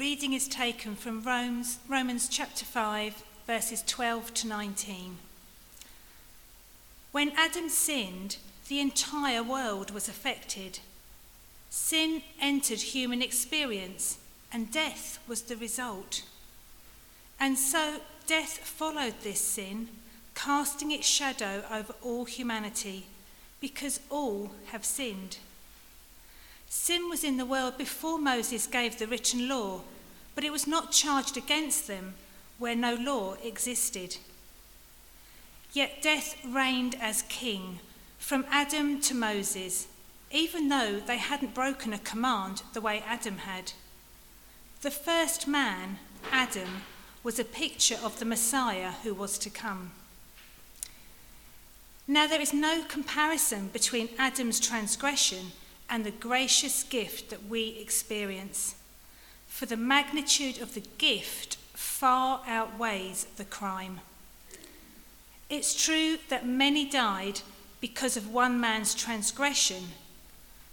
reading is taken from Romans, Romans chapter 5, verses 12 to 19. When Adam sinned, the entire world was affected. Sin entered human experience, and death was the result. And so death followed this sin, casting its shadow over all humanity, because all have sinned. Sin was in the world before Moses gave the written law, but it was not charged against them where no law existed. Yet death reigned as king from Adam to Moses, even though they hadn't broken a command the way Adam had. The first man, Adam, was a picture of the Messiah who was to come. Now, there is no comparison between Adam's transgression and the gracious gift that we experience. For the magnitude of the gift far outweighs the crime. It's true that many died because of one man's transgression,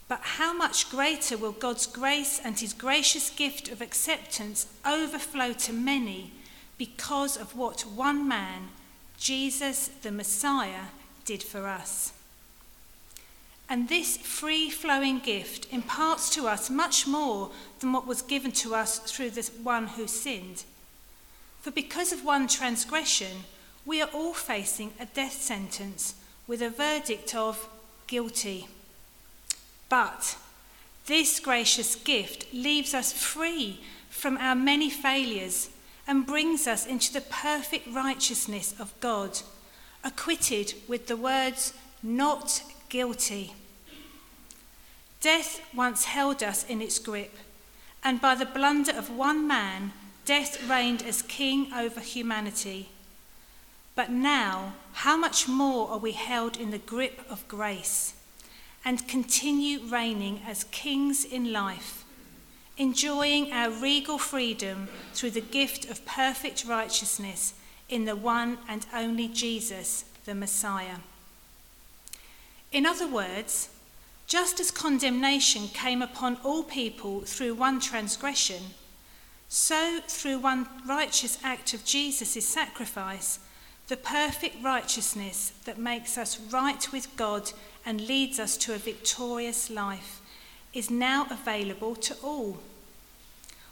but how much greater will God's grace and his gracious gift of acceptance overflow to many because of what one man, Jesus the Messiah, did for us? And this free flowing gift imparts to us much more than what was given to us through the one who sinned. For because of one transgression, we are all facing a death sentence with a verdict of guilty. But this gracious gift leaves us free from our many failures and brings us into the perfect righteousness of God, acquitted with the words, not guilty. Death once held us in its grip, and by the blunder of one man, death reigned as king over humanity. But now, how much more are we held in the grip of grace and continue reigning as kings in life, enjoying our regal freedom through the gift of perfect righteousness in the one and only Jesus, the Messiah. In other words, just as condemnation came upon all people through one transgression, so through one righteous act of Jesus' sacrifice, the perfect righteousness that makes us right with God and leads us to a victorious life is now available to all.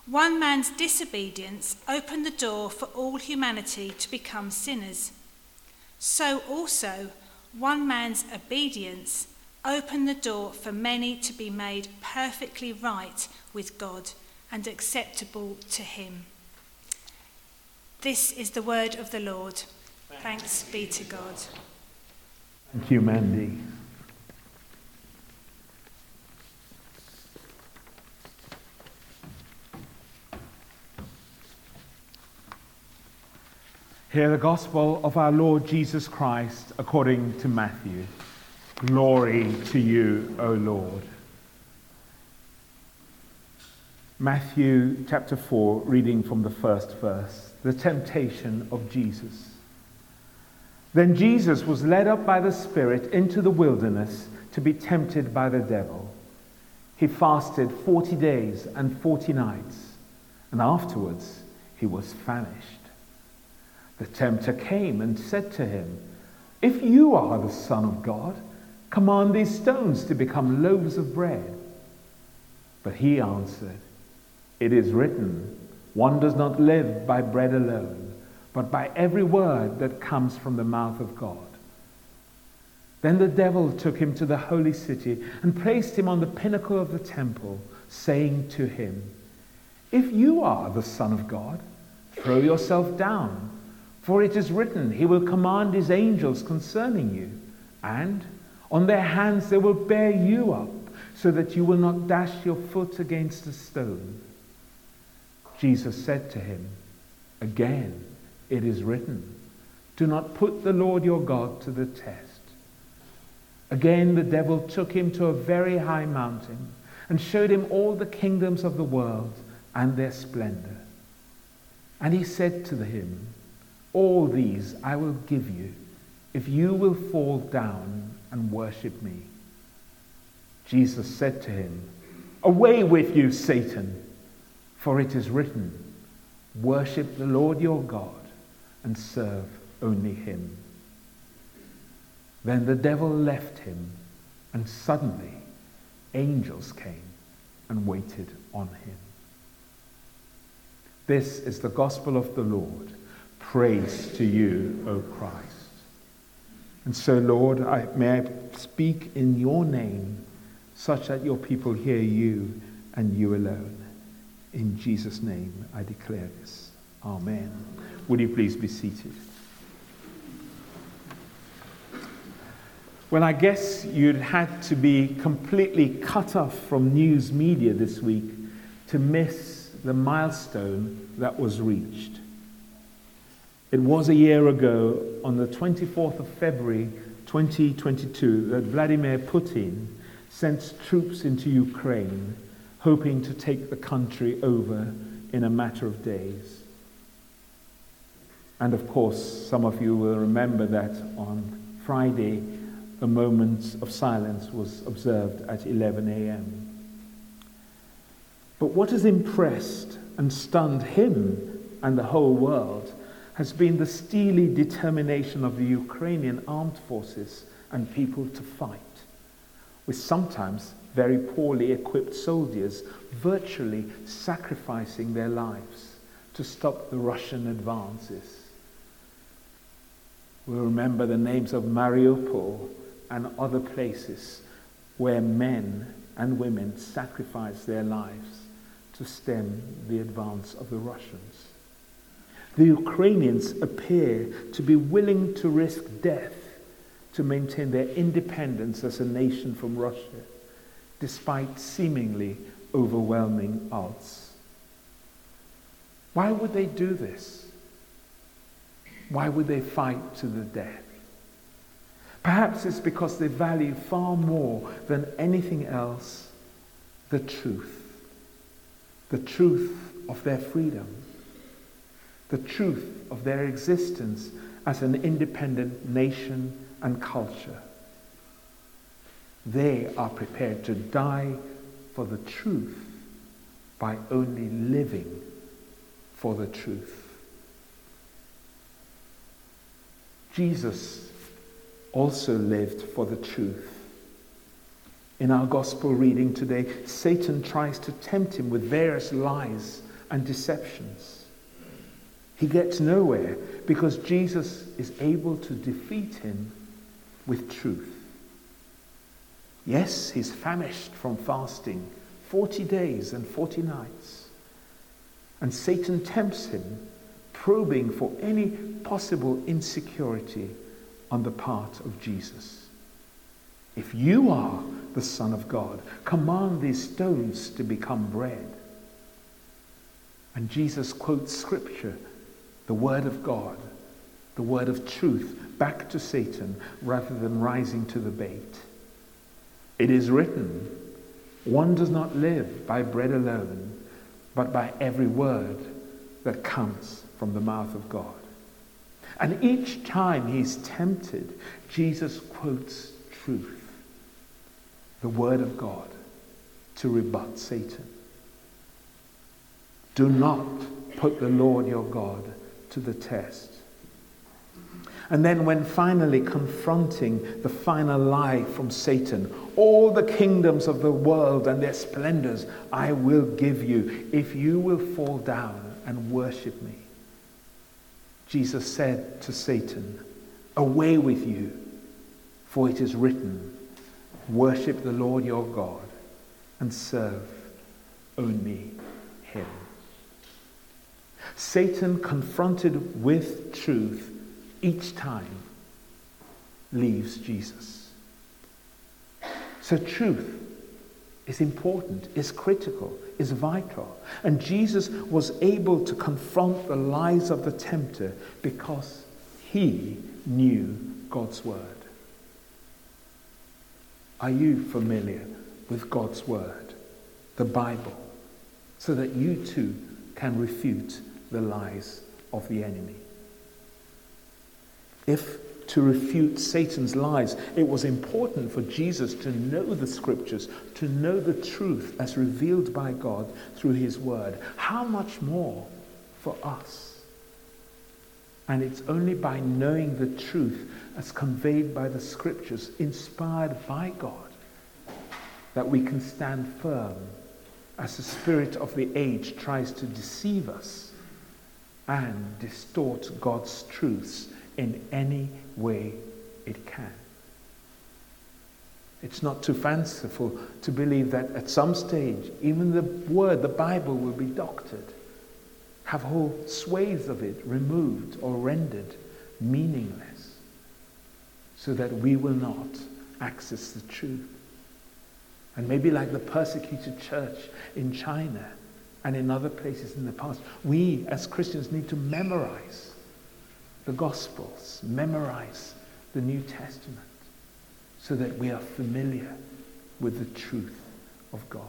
One man's disobedience opened the door for all humanity to become sinners. So also, one man's obedience open the door for many to be made perfectly right with God and acceptable to Him. This is the word of the Lord. Thanks be to God. Thank you, Mandy. Hear the gospel of our Lord Jesus Christ according to Matthew. Glory to you, O Lord. Matthew chapter 4, reading from the first verse, the temptation of Jesus. Then Jesus was led up by the Spirit into the wilderness to be tempted by the devil. He fasted 40 days and 40 nights, and afterwards he was famished. The tempter came and said to him, If you are the Son of God, Command these stones to become loaves of bread. But he answered, It is written, one does not live by bread alone, but by every word that comes from the mouth of God. Then the devil took him to the holy city and placed him on the pinnacle of the temple, saying to him, If you are the Son of God, throw yourself down, for it is written, He will command His angels concerning you, and on their hands they will bear you up, so that you will not dash your foot against a stone. Jesus said to him, Again, it is written, Do not put the Lord your God to the test. Again, the devil took him to a very high mountain and showed him all the kingdoms of the world and their splendor. And he said to him, All these I will give you if you will fall down and worship me. Jesus said to him, Away with you, Satan, For it is written, Worship the Lord your God and serve only him. Then the devil left him, and suddenly angels came and waited on him. This is the gospel of the Lord. Praise to you, O Christ. And so, Lord, I, may I speak in your name such that your people hear you and you alone. In Jesus' name, I declare this. Amen. Would you please be seated? Well, I guess you'd had to be completely cut off from news media this week to miss the milestone that was reached. It was a year ago, on the 24th of February 2022, that Vladimir Putin sent troops into Ukraine, hoping to take the country over in a matter of days. And of course, some of you will remember that on Friday, a moment of silence was observed at 11 a.m. But what has impressed and stunned him and the whole world has been the steely determination of the Ukrainian armed forces and people to fight, with sometimes very poorly equipped soldiers virtually sacrificing their lives to stop the Russian advances. We remember the names of Mariupol and other places where men and women sacrificed their lives to stem the advance of the Russians. The Ukrainians appear to be willing to risk death to maintain their independence as a nation from Russia, despite seemingly overwhelming odds. Why would they do this? Why would they fight to the death? Perhaps it's because they value far more than anything else the truth. The truth of their freedom. The truth of their existence as an independent nation and culture. They are prepared to die for the truth by only living for the truth. Jesus also lived for the truth. In our gospel reading today, Satan tries to tempt him with various lies and deceptions. He gets nowhere because Jesus is able to defeat him with truth. Yes, he's famished from fasting 40 days and 40 nights. And Satan tempts him, probing for any possible insecurity on the part of Jesus. If you are the Son of God, command these stones to become bread. And Jesus quotes Scripture, the Word of God, the Word of truth, back to Satan rather than rising to the bait. It is written, one does not live by bread alone, but by every word that comes from the mouth of God. And each time he's tempted, Jesus quotes truth, the Word of God, to rebut Satan. Do not put the Lord your God to the test. And then, when finally confronting the final lie from Satan, all the kingdoms of the world and their splendors I will give you if you will fall down and worship me. Jesus said to Satan, Away with you, for it is written, Worship the Lord your God and serve only him. Satan, confronted with truth each time, leaves Jesus. So, truth is important, is critical, is vital. And Jesus was able to confront the lies of the tempter because he knew God's word. Are you familiar with God's word, the Bible, so that you too can refute the lies of the enemy? If to refute Satan's lies. It was important for Jesus to know the scriptures, to know the truth as revealed by God through his word. How much more for us? And it's only by knowing the truth as conveyed by the scriptures, inspired by God, that we can stand firm as the spirit of the age tries to deceive us and distort God's truths in any way it can. It's not too fanciful to believe that at some stage, even the word, the Bible, will be doctored, have whole swathes of it removed or rendered meaningless, so that we will not access the truth. And maybe like the persecuted church in China and in other places in the past, we as Christians need to memorize the Gospels, memorize the New Testament, so that we are familiar with the truth of God.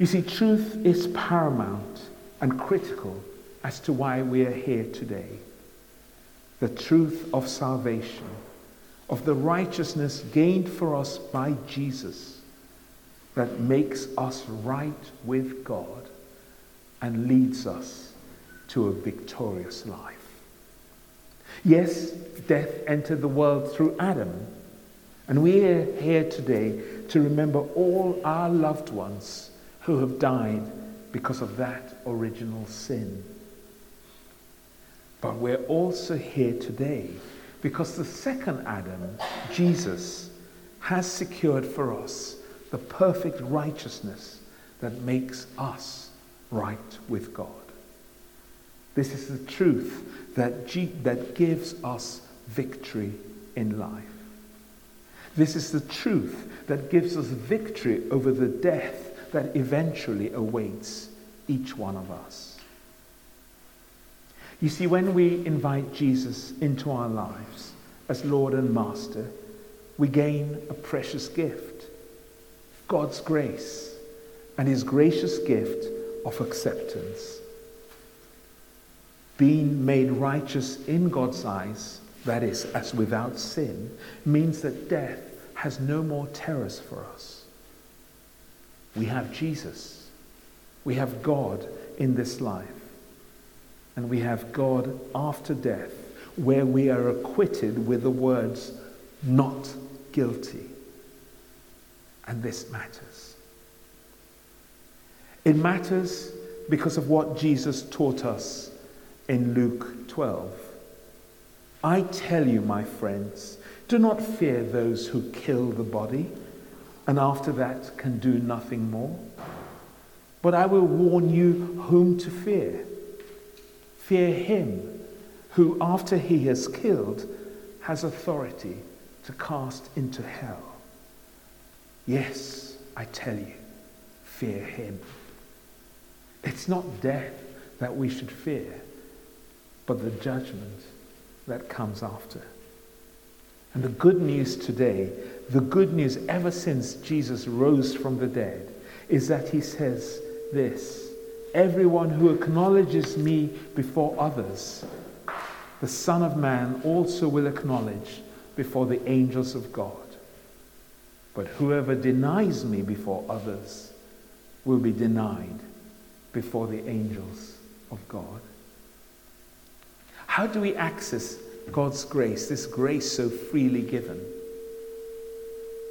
You see, truth is paramount and critical as to why we are here today. The truth of salvation of the righteousness gained for us by Jesus that makes us right with God and leads us to a victorious life. Yes, death entered the world through Adam, and we are here today to remember all our loved ones who have died because of that original sin. But we're also here today because the second Adam, Jesus, has secured for us the perfect righteousness that makes us right with God. This is the truth that, G- that gives us victory in life. This is the truth that gives us victory over the death that eventually awaits each one of us. You see, when we invite Jesus into our lives as Lord and Master, we gain a precious gift God's grace and His gracious gift of acceptance. Being made righteous in God's eyes, that is, as without sin, means that death has no more terrors for us. We have Jesus, we have God in this life and we have God after death, where we are acquitted with the words, not guilty. And this matters. It matters because of what Jesus taught us in Luke 12. I tell you, my friends, do not fear those who kill the body and after that can do nothing more. But I will warn you whom to fear. Fear him who, after he has killed, has authority to cast into hell. Yes, I tell you, fear him. It's not death that we should fear, but the judgment that comes after. And the good news today, the good news ever since Jesus rose from the dead, is that he says this Everyone who acknowledges me before others, the Son of Man also will acknowledge before the angels of God. But whoever denies me before others will be denied before the angels of God. How do we access God's grace, this grace so freely given?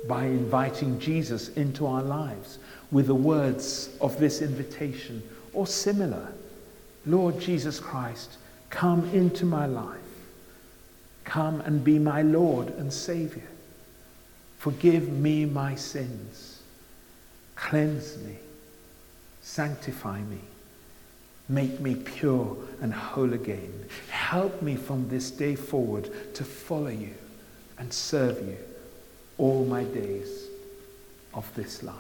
By inviting Jesus into our lives with the words of this invitation or similar. Lord Jesus Christ, come into my life. Come and be my Lord and Savior. Forgive me my sins. Cleanse me. Sanctify me. Make me pure and whole again. Help me from this day forward to follow you and serve you all my days of this life.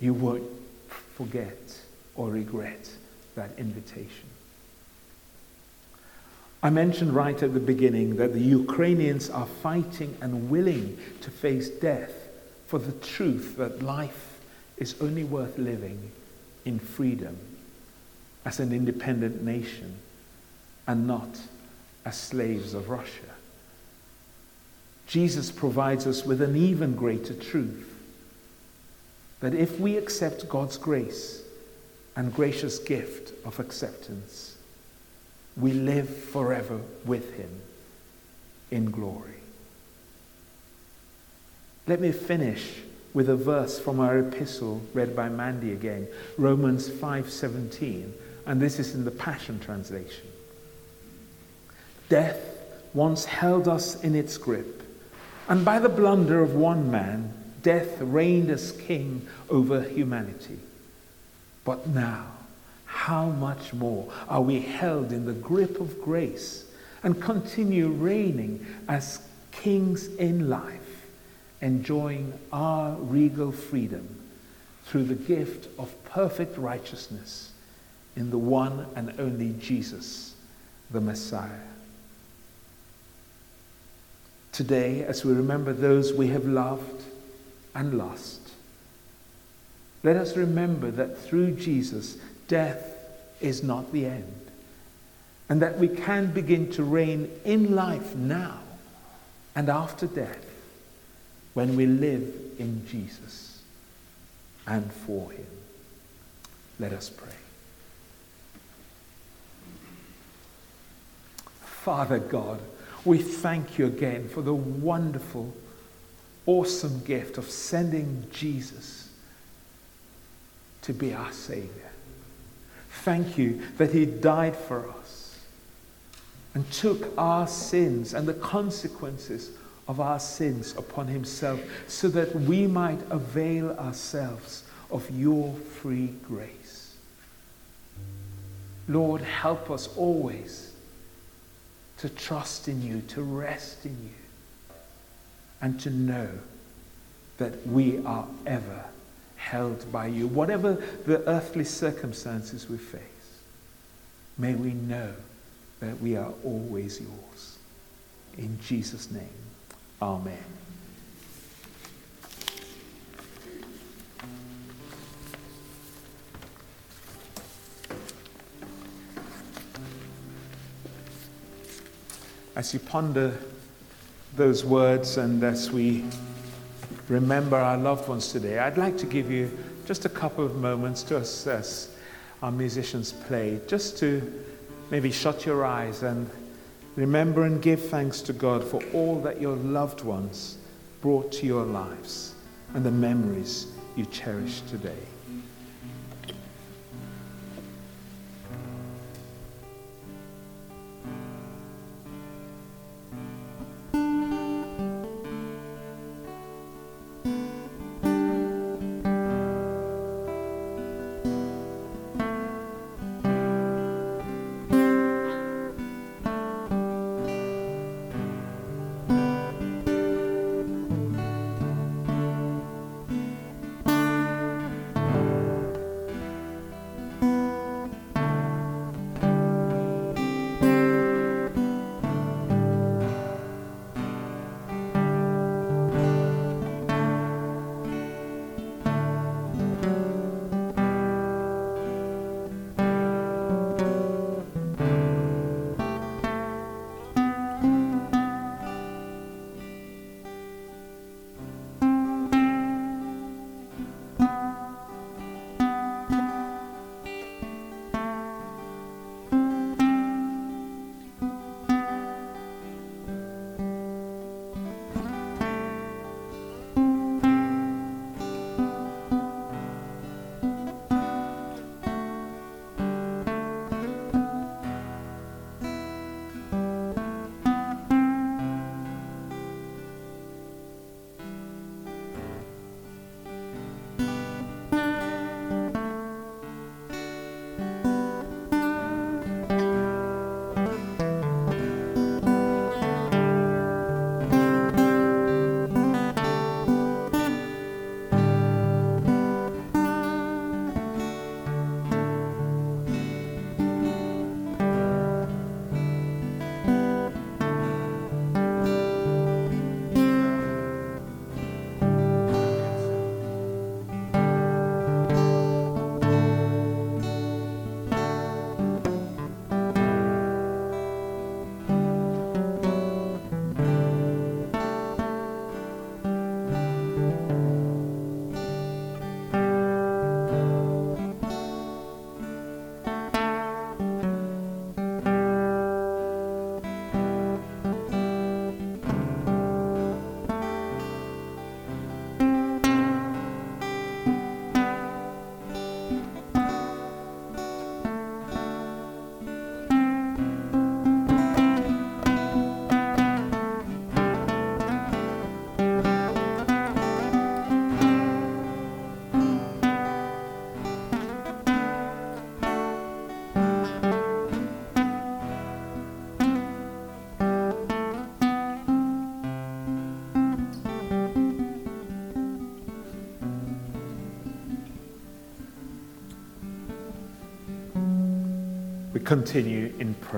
You won't forget or regret that invitation. I mentioned right at the beginning that the Ukrainians are fighting and willing to face death for the truth that life is only worth living in freedom as an independent nation and not as slaves of Russia. Jesus provides us with an even greater truth that if we accept God's grace and gracious gift of acceptance, we live forever with Him in glory. Let me finish with a verse from our epistle read by Mandy again, Romans 5:17, and this is in the Passion translation. Death once held us in its grip, and by the blunder of one man, death reigned as king over humanity. But now, how much more are we held in the grip of grace and continue reigning as kings in life, enjoying our regal freedom through the gift of perfect righteousness in the one and only Jesus, the Messiah. Today, as we remember those we have loved and lost, let us remember that through Jesus, death is not the end, and that we can begin to reign in life now and after death when we live in Jesus and for Him. Let us pray. Father God, we thank you again for the wonderful, awesome gift of sending Jesus to be our Savior. Thank you that He died for us and took our sins and the consequences of our sins upon Himself so that we might avail ourselves of your free grace. Lord, help us always to trust in you, to rest in you, and to know that we are ever held by you. Whatever the earthly circumstances we face, may we know that we are always yours. In Jesus' name, Amen. As you ponder those words and as we remember our loved ones today, I'd like to give you just a couple of moments to assess our musicians play, just to maybe shut your eyes and remember and give thanks to God for all that your loved ones brought to your lives and the memories you cherish today. Continue in prayer.